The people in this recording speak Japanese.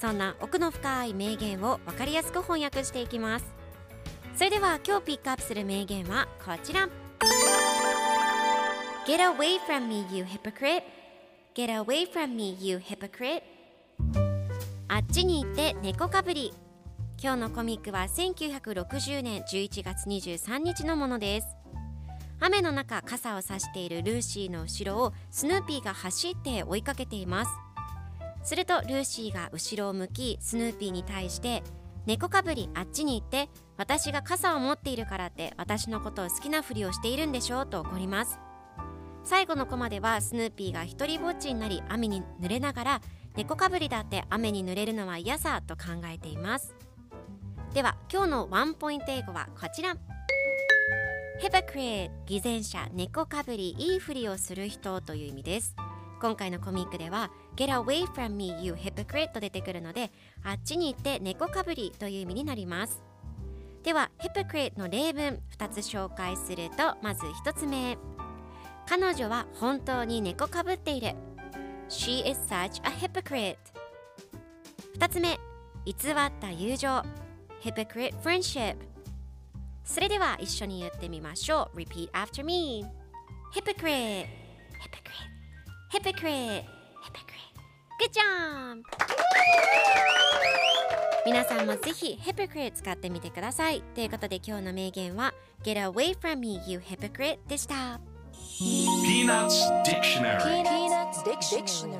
そんな奥の深い名言を分かりやすく翻訳していきます。それでは今日ピックアップする名言はこちら。Get away from me you hypocrite. Get away from me you hypocrite. あっちに行って猫かぶり。今日のコミックは1960年11月23日のものです。雨の中傘を差しているルーシーの後ろをスヌーピーが走って追いかけています。するとルーシーが後ろを向きスヌーピーに対して猫かぶりあっちに行って私が傘を持っているからって私のことを好きなふりをしているんでしょうと怒ります。最後のコマではスヌーピーが一人ぼっちになり雨に濡れながら猫かぶりだって雨に濡れるのは嫌さと考えています。では今日のワンポイント英語はこちら Hypocrite 偽善者猫かぶりいいふりをする人という意味です。今回のコミックでは Get away from me you hypocrite と出てくるのであっちに行って猫かぶりという意味になりますでは Hypocrite の例文2つ紹介するとまず1つ目彼女は本当に猫かぶっている She is such a hypocrite 2つ目偽った友情 Hypocrite friendship それでは一緒に言ってみましょう Repeat after me Hypocrite Hypocrite Hypocrite Good job! 皆さんもぜひ Hypocrite 使ってみてくださいということで今日の名言は Get away from me you hypocrite でした Peanuts Dictionary Peanuts Dictionary.